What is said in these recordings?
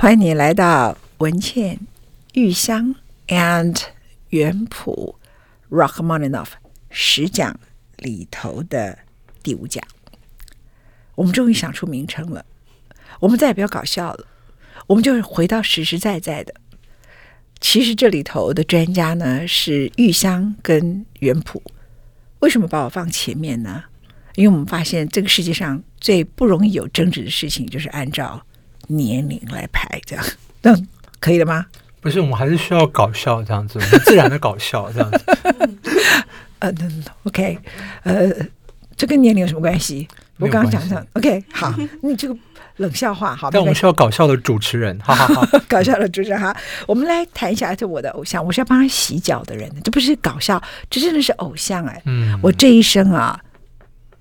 欢迎你来到文茜、玉香 and 原谱 Rachmaninoff 十讲里头的第五讲。我们终于想出名称了，我们再也不要搞笑了，我们就回到实实在在的。其实这里头的专家呢是玉香跟原谱。为什么把我放前面呢？因为我们发现这个世界上最不容易有争执的事情，就是按照年龄来排，这样，那可以了吗？不是，我们还是需要搞笑这样子，自然的搞笑这样子。呃，OK，呃，这跟年龄有什么关系？我刚刚讲讲，OK，好，你这个。冷笑话，好。但我们需要搞笑的主持人，好好好，搞笑的主持人哈。我们来谈一下，就我的偶像，我是要帮他洗脚的人，这不是搞笑，这真的是偶像哎。嗯，我这一生啊，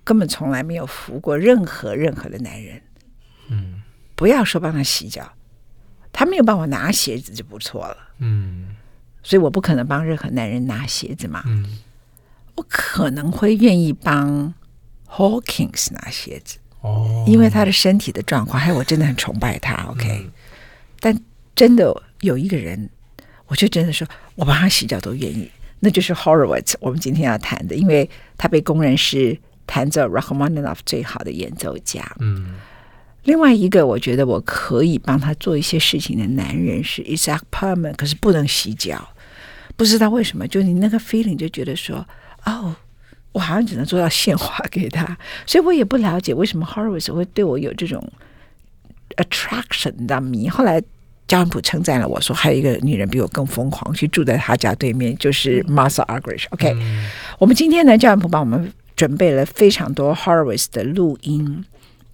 根本从来没有服过任何任何的男人。嗯，不要说帮他洗脚，他没有帮我拿鞋子就不错了。嗯，所以我不可能帮任何男人拿鞋子嘛。嗯，我可能会愿意帮 Hawkins 拿鞋子。哦，因为他的身体的状况，还有我真的很崇拜他。OK，嗯，但真的有一个人，我就真的说，我帮他洗脚都愿意，那就是 Horowitz。我们今天要谈的，因为他被公认是弹奏 Rachmaninoff 最好的演奏家。嗯，另外一个我觉得我可以帮他做一些事情的男人是 Isaac Perlman，可是不能洗脚，不知道为什么，就你那个 feeling 就觉得说，哦。我好像只能做到献花给他，所以我也不了解为什么 Horowitz 会对我有这种 attraction 的迷。后来焦恩普称赞了我说，还有一个女人比我更疯狂，去住在他家对面，就是 Martha Argerich。OK，嗯，我们今天呢，焦恩普帮我们准备了非常多 Horowitz 的录音，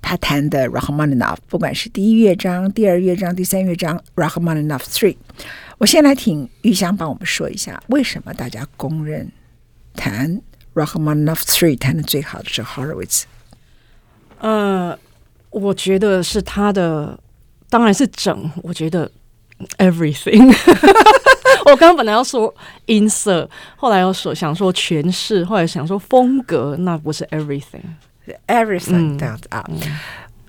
他弹的 Rachmaninoff，不管是第一乐章、第二乐章、第三乐章 Rachmaninoff Three。我先来听玉香帮我们说一下，为什么大家公认弹。Rachmaninoff Three 弹的最好的是 Horowitz。呃，我觉得是他的，当然是整。我觉得 everything。我刚刚本来要说音色，后来又说想说诠释，后来想说风格，那不是 Everything everything，everything 这样子啊。嗯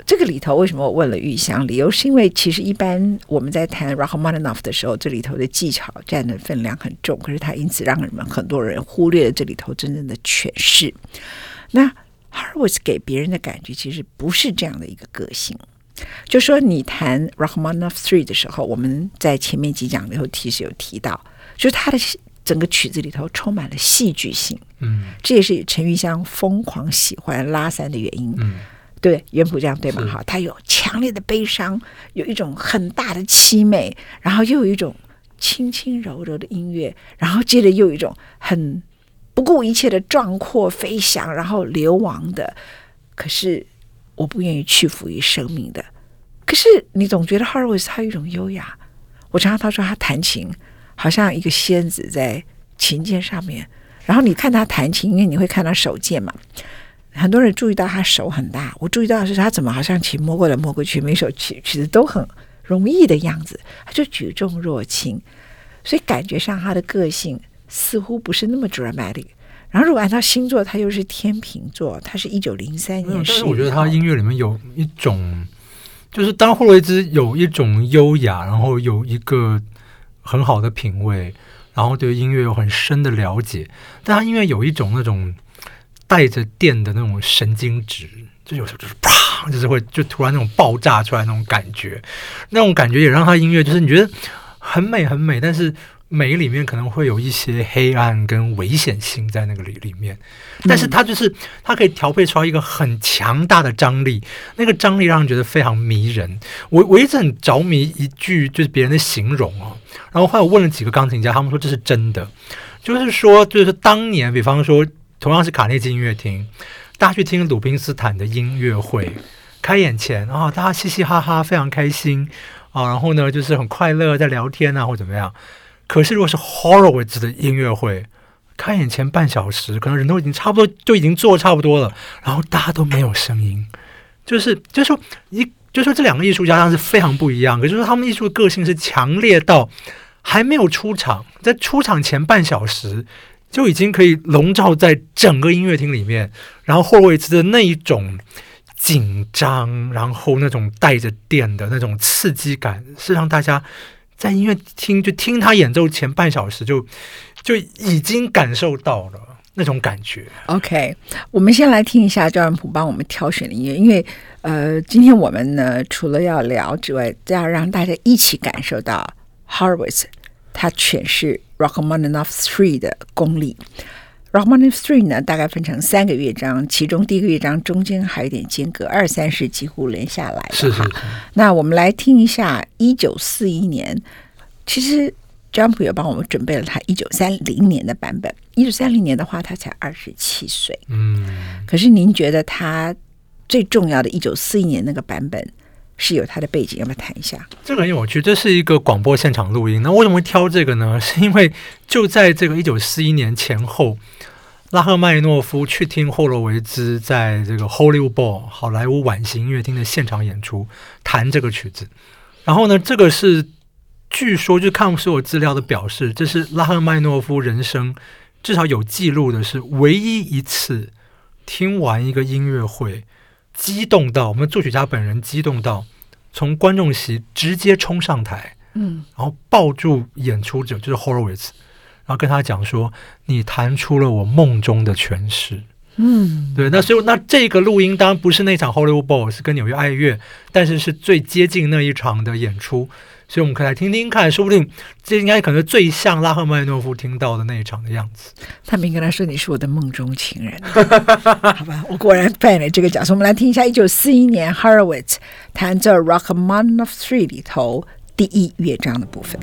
这个里头为什么我问了玉香？理由是因为其实一般我们在谈 Rachmaninoff 的时候，这里头的技巧占的分量很重，可是他因此让人们很多人忽略了这里头真正的诠释。那 Horowitz 给别人的感觉其实不是这样的一个个性。就说你弹 Rachmaninoff Three 的时候，我们在前面几讲里头其实有提到，就是他的整个曲子里头充满了戏剧性。嗯，这也是陈玉香疯狂喜欢拉三的原因。嗯。对，原谱这样对吗？哈，他有强烈的悲伤，有一种很大的凄美，然后又有一种轻轻柔柔的音乐，然后接着又有一种很不顾一切的壮阔飞翔，然后流亡的。可是我不愿意屈服于生命的。可是你总觉得 Horowitz 他有一种优雅。我常常他说他弹琴好像一个仙子在琴键上面，然后你看他弹琴，因为你会看他手键嘛。很多人注意到他手很大，我注意到的是他怎么好像琴摸过来摸过去，每首曲曲子都很容易的样子，他就举重若轻，所以感觉上他的个性似乎不是那么 dramatic。然后如果按照星座，他又是天秤座，他是一九零三年生。但是我觉得他音乐里面有一种，就是当霍洛维兹有一种优雅，然后有一个很好的品味，然后对音乐有很深的了解，但他音乐有一种那种。带着电的那种神经质，就有时候就是啪，就是会就突然那种爆炸出来那种感觉，那种感觉也让他音乐就是你觉得很美很美，但是美里面可能会有一些黑暗跟危险性在那个里里面，但是它就是它可以调配出来一个很强大的张力，那个张力让人觉得非常迷人。我我一直很着迷一句就是别人的形容哦，然后后来我问了几个钢琴家，他们说这是真的，就是说就是当年比方说。同样是卡内基音乐厅，大家去听鲁宾斯坦的音乐会，开演前啊，大家嘻嘻哈哈，非常开心啊，然后呢，就是很快乐，在聊天啊，或怎么样。可是如果是 Horowitz 的音乐会，开演前半小时，可能人都已经差不多，就已经坐差不多了，然后大家都没有声音，就是就是说一，就是说这两个艺术家当然是非常不一样，可是说他们艺术的个性是强烈到还没有出场，在出场前半小时。就已经可以笼罩在整个音乐厅里面，然后霍洛维兹的那一种紧张，然后那种带着电的那种刺激感，是让大家在音乐厅就听他演奏前半小时就就已经感受到了那种感觉。OK，我们先来听一下赵元普帮我们挑选的音乐，因为呃，今天我们呢除了要聊之外，要让大家一起感受到 Horowitz 他诠释 Rachmaninoff Three 的功力。Rachmaninoff Three 呢，大概分成三个乐章，其中第一个乐章中间还有点间隔，二三是几乎连下来。是是是。那我们来听一下一九四一年，其实张普也帮我们准备了他一九三零年的版本。一九三零年的话，他才二十七岁。嗯。可是您觉得他最重要的一九四一年那个版本是有他的背景，要不要谈一下？这个很有趣，这是一个广播现场录音。那为什么会挑这个呢？是因为就在这个一九四一年前后。拉赫曼诺夫去听霍洛维兹在这个 Hollywood Bowl 好莱坞晚型音乐厅的现场演出，弹这个曲子。然后呢，这个是据说就看所有资料的表示，这是拉赫曼诺夫人生至少有记录的是唯一一次听完一个音乐会，激动到我们作曲家本人激动到从观众席直接冲上台，嗯，然后抱住演出者，就是 Horowitz。然后跟他讲说：“你弹出了我梦中的诠释。”嗯，对。那所以那这个录音当然不是那场 Hollywood Bowl，是跟纽约爱乐，但是是最接近那一场的演出。所以我们可以来听听看，说不定这应该可能最像拉赫曼诺夫听到的那一场的样子。他没跟他说：“你是我的梦中情人。”好吧，我果然扮演这个角色。我们来听一下一九四一年 Harowitz 弹奏 rahman of Three 里头第一乐章的部分。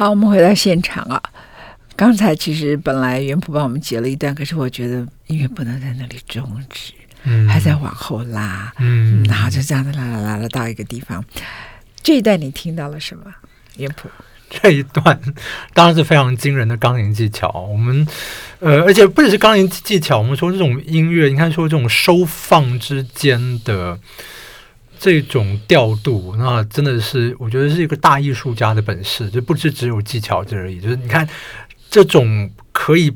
好，我们回到现场啊。刚才其实本来原谱帮我们截了一段，可是我觉得音乐不能在那里终止，嗯，还在往后拉，嗯，然后就这样子拉拉拉拉到一个地方。这一段你听到了什么？原谱？这一段当然是非常惊人的钢琴技巧。我们呃，而且不只是钢琴技巧，我们说这种音乐，你看说这种收放之间的这种调度，那真的是我觉得是一个大艺术家的本事，就不是只有技巧这而已。就是你看。这种可以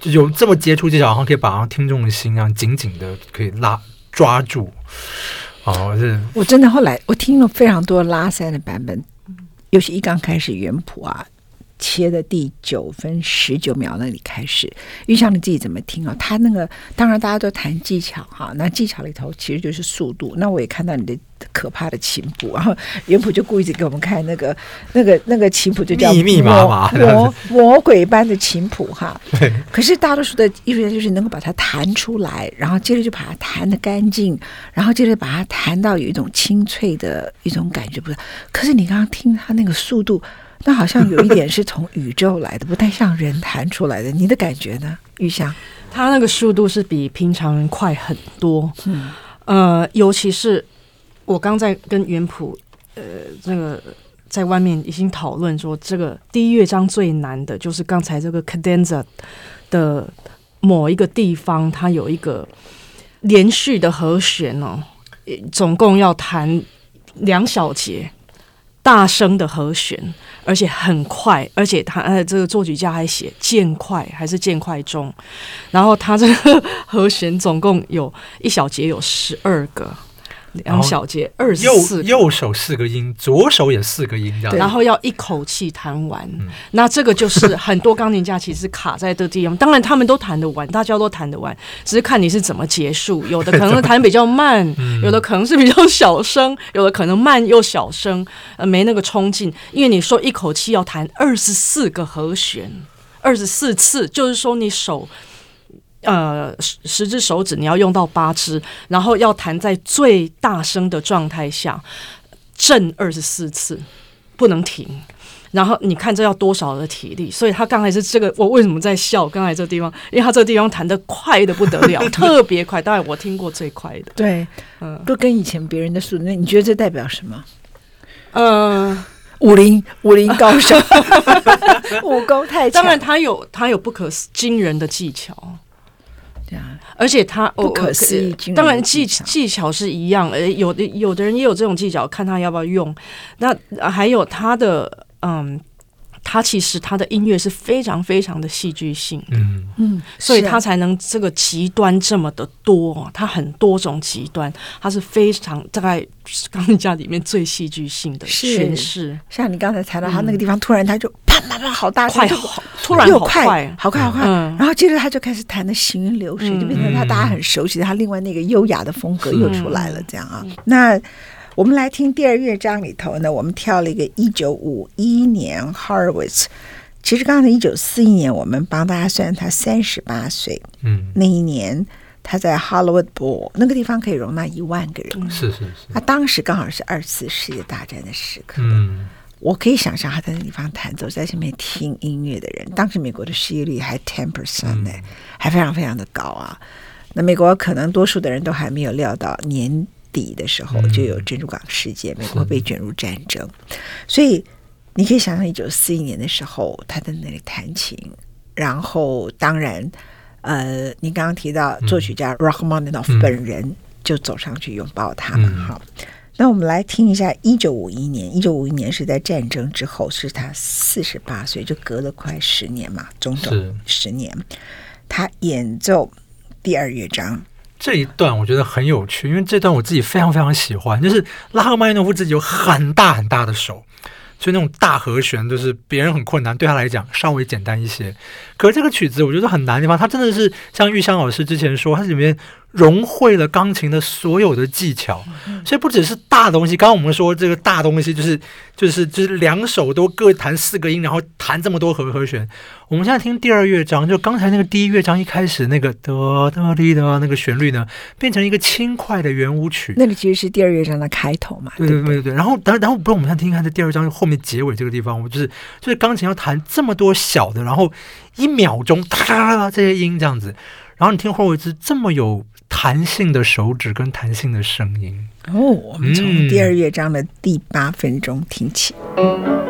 就有这么杰出技巧，然后可以把听众的心啊紧紧的可以拉抓住。哦，是我真的后来我听了非常多拉塞的版本，尤其一刚开始原谱啊。切的第九分十九秒那里开始，玉祥你自己怎么听啊？他那个当然大家都谈技巧哈，那技巧里头其实就是速度。那我也看到你的可怕的琴谱，然后原谱就故意给我们看那个 那个那个琴谱，就叫密密麻麻魔魔鬼般的琴谱哈。可是大多数的艺术家就是能够把它弹出来，然后接着就把它弹的干净，然后接着把它弹到有一种清脆的一种感觉，不是？可是你刚刚听他那个速度。那好像有一点是从宇宙来的，不太像人弹出来的。你的感觉呢，玉香？他那个速度是比平常人快很多。嗯，呃，尤其是我刚在跟元普，呃，这个在外面已经讨论说，这个第一乐章最难的就是刚才这个 cadenza 的某一个地方，它有一个连续的和弦哦，总共要弹两小节。大声的和弦，而且很快，而且他呃，这个作曲家还写渐快还是渐快中，然后他这个和弦总共有一小节有十二个。两小节二十四，右右手四个音，左手也四个音，这样。然后要一口气弹完，嗯，那这个就是 很多钢琴家其实卡在这地方。当然他们都弹得完，大家都弹得完，只是看你是怎么结束。有的可能 弹比较慢，有的可能是比较小声，有的可能慢又小声，呃，没那个冲劲。因为你说一口气要弹二十四个和弦，二十四次，就是说你手。呃，十十只手指你要用到八只，然后要弹在最大声的状态下震二十四次，不能停。然后你看这要多少的体力？所以他刚才是这个，我为什么在笑？刚才这个地方，因为他这个地方弹的快的不得了，特别快，当然我听过最快的。对，嗯，都跟以前别人的速度。那你觉得这代表什么？呃，武林武林高手，武功太强。当然他有他有不可惊人的技巧。对啊，而且他不可思议，当然技技巧是一样，呃，有的有的人也有这种技巧，看他要不要用。那还有他的，嗯。他其实他的音乐是非常非常的戏剧性，嗯。嗯，所以他才能这个极端这么的多，他很多种极端，他是非常大概钢琴家里面最戏剧性的诠释。像你刚才谈到他那个地方，突然他就啪啪啪好大声，突然又快，好快好快，然后接着他就开始弹的行云流水，就变成他大家很熟悉的他另外那个优雅的风格又出来了，这样啊，那。我们来听第二乐章里头呢，我们挑了一个一九五一年 Horowitz。其实刚才一九四一年，我们帮大家算他三十八岁。嗯，那一年他在 Hollywood Bowl 那个地方可以容纳一万个人。是是是。他当时刚好是二次世界大战的时刻。嗯，我可以想象他在那地方弹奏，在下面听音乐的人，当时美国的失业率还 ten percent 呢，还非常非常的高啊。那美国可能多数的人都还没有料到年。底的时候就有珍珠港事件，美国被卷入战争，所以你可以想象，一九四一年的时候，他在那里弹琴，然后当然，呃，您刚刚提到作曲家 Rachmaninoff 本人就走上去拥抱他嘛，好，那我们来听一下，一九五一年，一九五一年是在战争之后，是他四十八岁，就隔了快十年嘛，整整十年，他演奏第二乐章。这一段我觉得很有趣，因为这段我自己非常非常喜欢。就是拉赫曼尼诺夫自己有很大很大的手，所以那种大和弦就是别人很困难，对他来讲稍微简单一些。可是这个曲子我觉得很难的地方，它真的是像玉香老师之前说，它里面融汇了钢琴的所有的技巧，所以不只是大东西。刚刚我们说这个大东西，就是就是就是两手都各弹四个音，然后弹这么多和和弦。我们现在听第二乐章，就刚才那个第一乐章一开始那个哒哒滴的那个旋律呢，变成一个轻快的圆舞曲。那个其实是第二乐章的开头嘛？对对对对。然后，然后，然后，不是我们现在听看这第二章后面结尾这个地方，我就是就是钢琴要弹这么多小的，然后一秒钟哒哒哒这些音这样子。然后你听霍洛维兹这么有弹性的手指跟弹性的声音哦，我们从第二乐章的第八分钟听起。嗯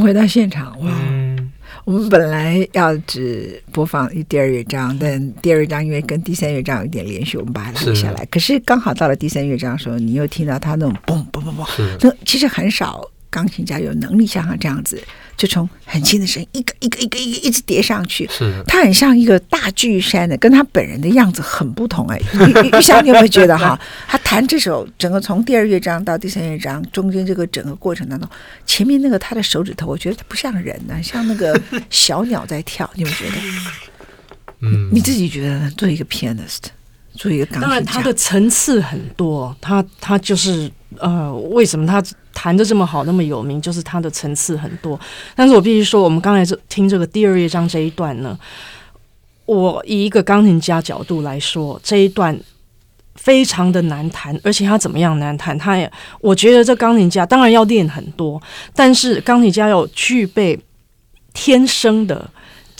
们回到现场，哇！嗯、我们本来要只播放第二乐章，但第二乐章因为跟第三乐章有一点连续，我们把它录下来。是，可是刚好到了第三乐章的时候，你又听到他那种嘣嘣嘣嘣，那其实很少。钢琴家有能力像他这样子，就从很轻的声音一个一个一个一个一直叠上去，是他很像一个大巨山的，跟他本人的样子很不同哎。玉玉香，你有没有觉得哈？他弹这首整个从第二乐章到第三乐章中间这个整个过程当中，前面那个他的手指头，我觉得他不像人呢，像那个 小鸟在跳，你有没有觉得？嗯，你自己觉得呢？做一个 pianist，做一个钢琴家，当然他的层次很多，他他就是呃，为什么他？弹的这么好，那么有名，就是他的层次很多。但是我必须说，我们刚才这听这个第二乐章这一段呢，我以一个钢琴家角度来说，这一段非常的难弹，而且他怎么样难弹？他也，我觉得这钢琴家当然要练很多，但是钢琴家要具备天生的。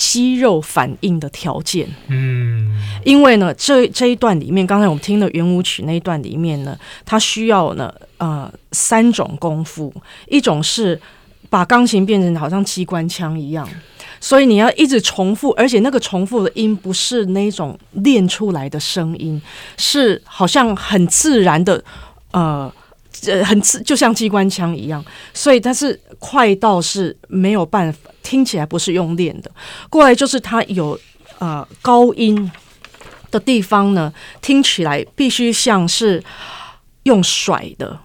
肌肉反应的条件，嗯，因为呢，这这一段里面，刚才我们听的圆舞曲那一段里面呢，它需要呢，呃，三种功夫，一种是把钢琴变成好像机关枪一样，所以你要一直重复，而且那个重复的音不是那种练出来的声音，是好像很自然的，呃。呃，很自，就像机关枪一样，所以它是快到是没有办法，听起来不是用练的。过来就是它有呃高音的地方呢，听起来必须像是用甩的，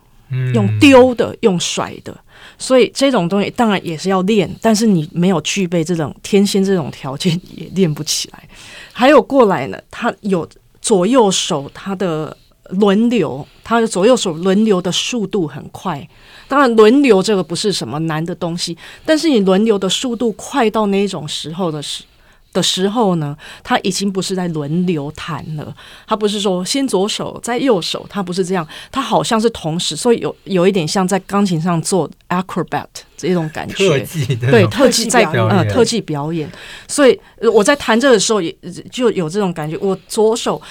用丢的，用甩的。所以这种东西当然也是要练，但是你没有具备这种天仙这种条件也练不起来。还有过来呢，它有左右手，它的。轮流，他的左右手轮流的速度很快。当然，轮流这个不是什么难的东西，但是你轮流的速度快到那种时候的时的时候呢，他已经不是在轮流弹了。他不是说先左手再右手，他不是这样，他好像是同时，所以有有一点像在钢琴上做 acrobat 这种感觉。特技对，特技在呃特技表演。所以我在弹这个时候也就有这种感觉，我左手。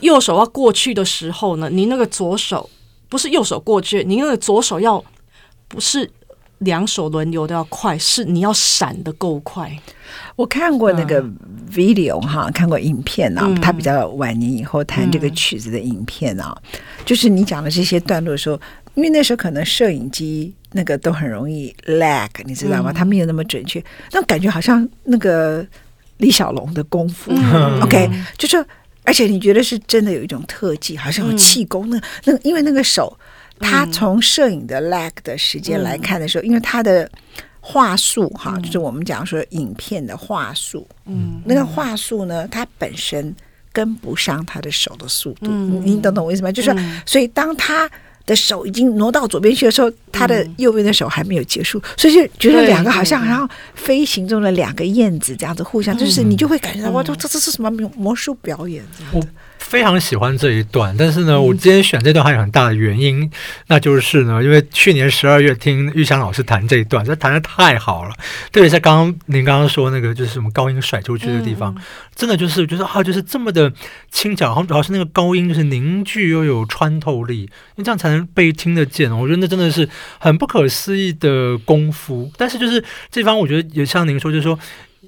右手要过去的时候呢，你那个左手不是右手过去，你那个左手要不是两手轮流都要快，是你要闪的够快。我看过那个 video 哈，嗯、看过影片啊，他比较晚年以后弹这个曲子的影片啊，嗯、就是你讲的这些段落的时候，因为那时候可能摄影机那个都很容易 lag，你知道吗？他、嗯、没有那么准确，那感觉好像那个李小龙的功夫、嗯、，OK，就是。而且你觉得是真的有一种特技，好像有气功。那那因为那个手，他从摄影的 lag 的时间来看的时候，因为他的话术哈，就是我们讲说影片的话术，嗯，那个话术呢，它本身跟不上他的手的速度。你懂懂我意思吗？就是说，所以当他。的手已经挪到左边去的时候，他的右边的手还没有结束，嗯、所以就觉得两个好像，然后飞行中的两个燕子这样子互相，就是你就会感觉到哇，这这这是什么魔术表演这样子。非常喜欢这一段，但是呢，我今天选这段还有很大的原因，嗯、那就是呢，因为去年十二月听玉祥老师弹这一段，这弹的太好了。特别是刚刚您刚刚说那个，就是什么高音甩出去的地方，嗯、真的就是就是啊，就是这么的轻巧，然后主要是那个高音就是凝聚又有穿透力，因为这样才能被听得见。我觉得那真的是很不可思议的功夫。但是就是这方，我觉得也像您说，就是说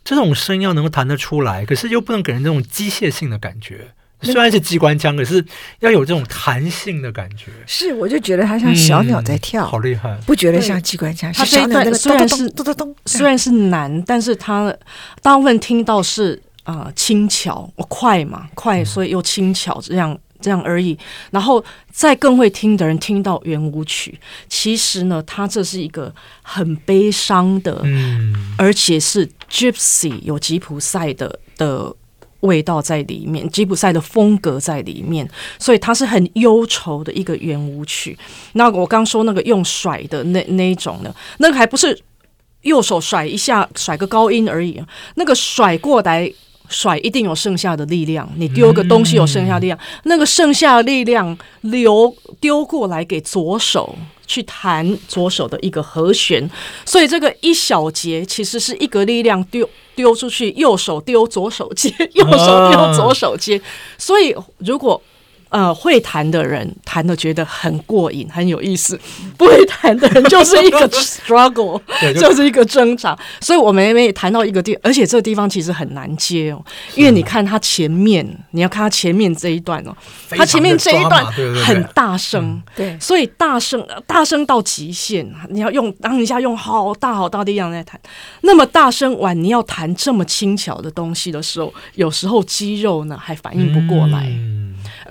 这种声音要能够弹得出来，可是又不能给人这种机械性的感觉。虽然是机关枪，可是要有这种弹性的感觉。是，我就觉得它像小鸟在跳，好厉害！不觉得像机关枪？它这一段虽然是咚咚咚，虽然是难，但是它大部分听到是啊轻巧，快嘛快，所以又轻巧这样这样而已。然后再更会听的人听到圆舞曲，其实呢，它这是一个很悲伤的，嗯，而且是 Gypsy 有吉普赛的的。味道在里面，吉普赛的风格在里面，所以它是很忧愁的一个圆舞曲。那我刚说那个用甩的那那种呢，那个还不是右手甩一下甩个高音而已，那个甩过来甩一定有剩下的力量。你丢个东西有剩下力量，那个剩下的力量流丢过来给左手。去弹左手的一个和弦，所以这个一小节其实是一个力量丢丢出去，右手丢左手接，右手丢左手接。所以如果呃，会弹的人弹的觉得很过瘾，很有意思；不会弹的人就是一个 struggle，就是一个挣扎。所以我们也谈到一个地，而且这个地方其实很难接哦，因为你看它前面，你要看它前面这一段哦，它前面这一段很大声，对，所以大声大声到极限，你要用当一下用好大好大的力量在弹，那么大声完，你要弹这么轻巧的东西的时候，有时候肌肉呢还反应不过来。嗯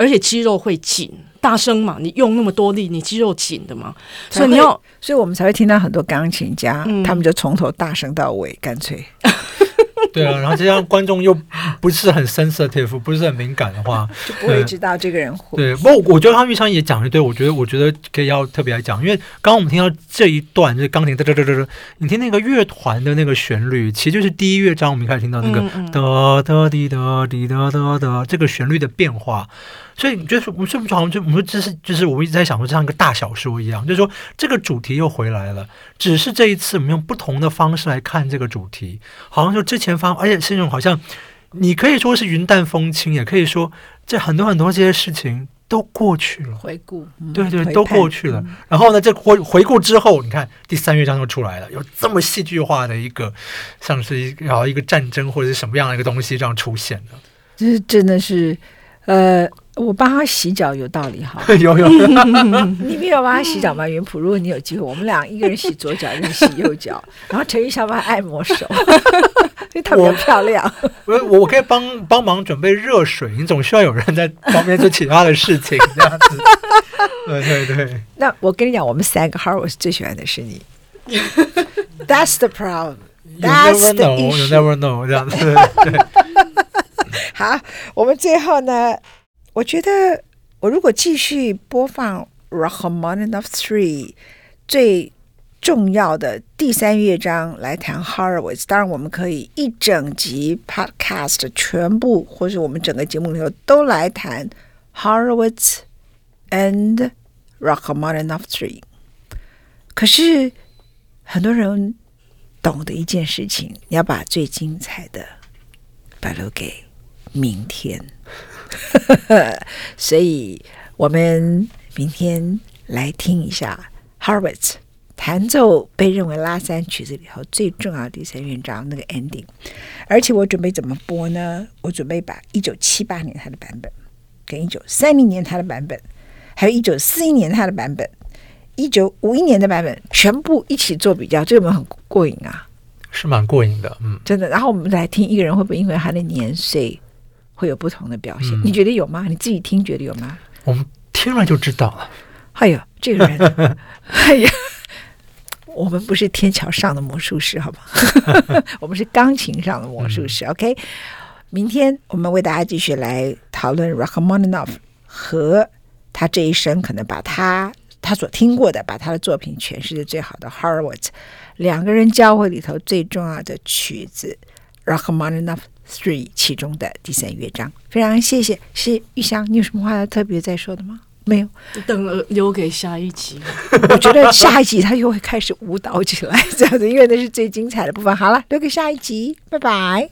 而且肌肉会紧，大声嘛，你用那么多力，你肌肉紧的嘛，所以你要，所以我们才会听到很多钢琴家，嗯、他们就从头大声到尾，干脆。对啊，然后这样观众又不是很 sensitive，不是很敏感的话，就不会知道这个人会。对，不过我觉得他玉昌也讲的对，我觉得我觉得可以要特别来讲，因为刚刚我们听到这一段就是钢琴哒哒哒哒哒，你听那个乐团的那个旋律，其实就是第一乐章我们一开始听到那个哒哒滴哒滴哒哒哒这个旋律的变化。所以你觉得我们是不是好像就我们说这是就是我们一直在想说，就像一个大小说一样，就是说这个主题又回来了，只是这一次我们用不同的方式来看这个主题，好像就之前方，而且是那种好像你可以说是云淡风轻，也可以说这很多很多这些事情都过去了。回顾，对对，都过去了。然后呢，这回回顾之后，你看第三乐章就出来了，有这么戏剧化的一个，像是一然后一个战争或者是什么样的一个东西这样出现的。这真的是，呃。我帮他洗脚有道理哈，有 有，你没有帮他洗脚吗？云普，如果你有机会，我们俩一个人洗左脚，一个人洗右脚，然后陈玉香帮他按摩手，因为特别漂亮。我我可以帮帮忙准备热水，你总需要有人在旁边做其他的事情，这样子。对对对。那我跟你讲，我们三个 Harvard 最喜欢的是你。That's the problem. That's the issue. You never know. 这样子。好，我们最后呢？我觉得，我如果继续播放 Rachmaninoff Three 最重要的第三乐章来弹 Horowitz，当然我们可以一整集 Podcast 全部，或是我们整个节目里头都来谈 Horowitz and Rachmaninoff Three。可是很多人懂得一件事情，你要把最精彩的保留给明天。所以，我们明天来听一下 Horowitz 弹奏被认为拉三曲子里头最重要的第三乐章那个 ending。而且我准备怎么播呢？我准备把一九七八年他的版本，跟一九三零年他的版本，还有一九四一年他的版本，一九五一年的版本，全部一起做比较，这有没有很过瘾啊？是蛮过瘾的，嗯，真的。然后我们来听一个人会不会因为他的年岁。会有不同的表现，嗯、你觉得有吗？你自己听觉得有吗？我们听了就知道了。哎呦，这个人，哎呀，我们不是天桥上的魔术师，好吗？我们是钢琴上的魔术师。嗯、OK，明天我们为大家继续来讨论 Rachmaninoff 和他这一生可能把他他所听过的，把他的作品诠释的最好的 Horowitz 两个人教会里头最重要的曲子 Rachmaninoff Three 其中的第三乐章，非常谢谢。是玉香，你有什么话要特别再说的吗？没有，等了留给下一集。我觉得下一集他又会开始舞蹈起来，这样子，因为那是最精彩的部分。好了，留给下一集，拜拜。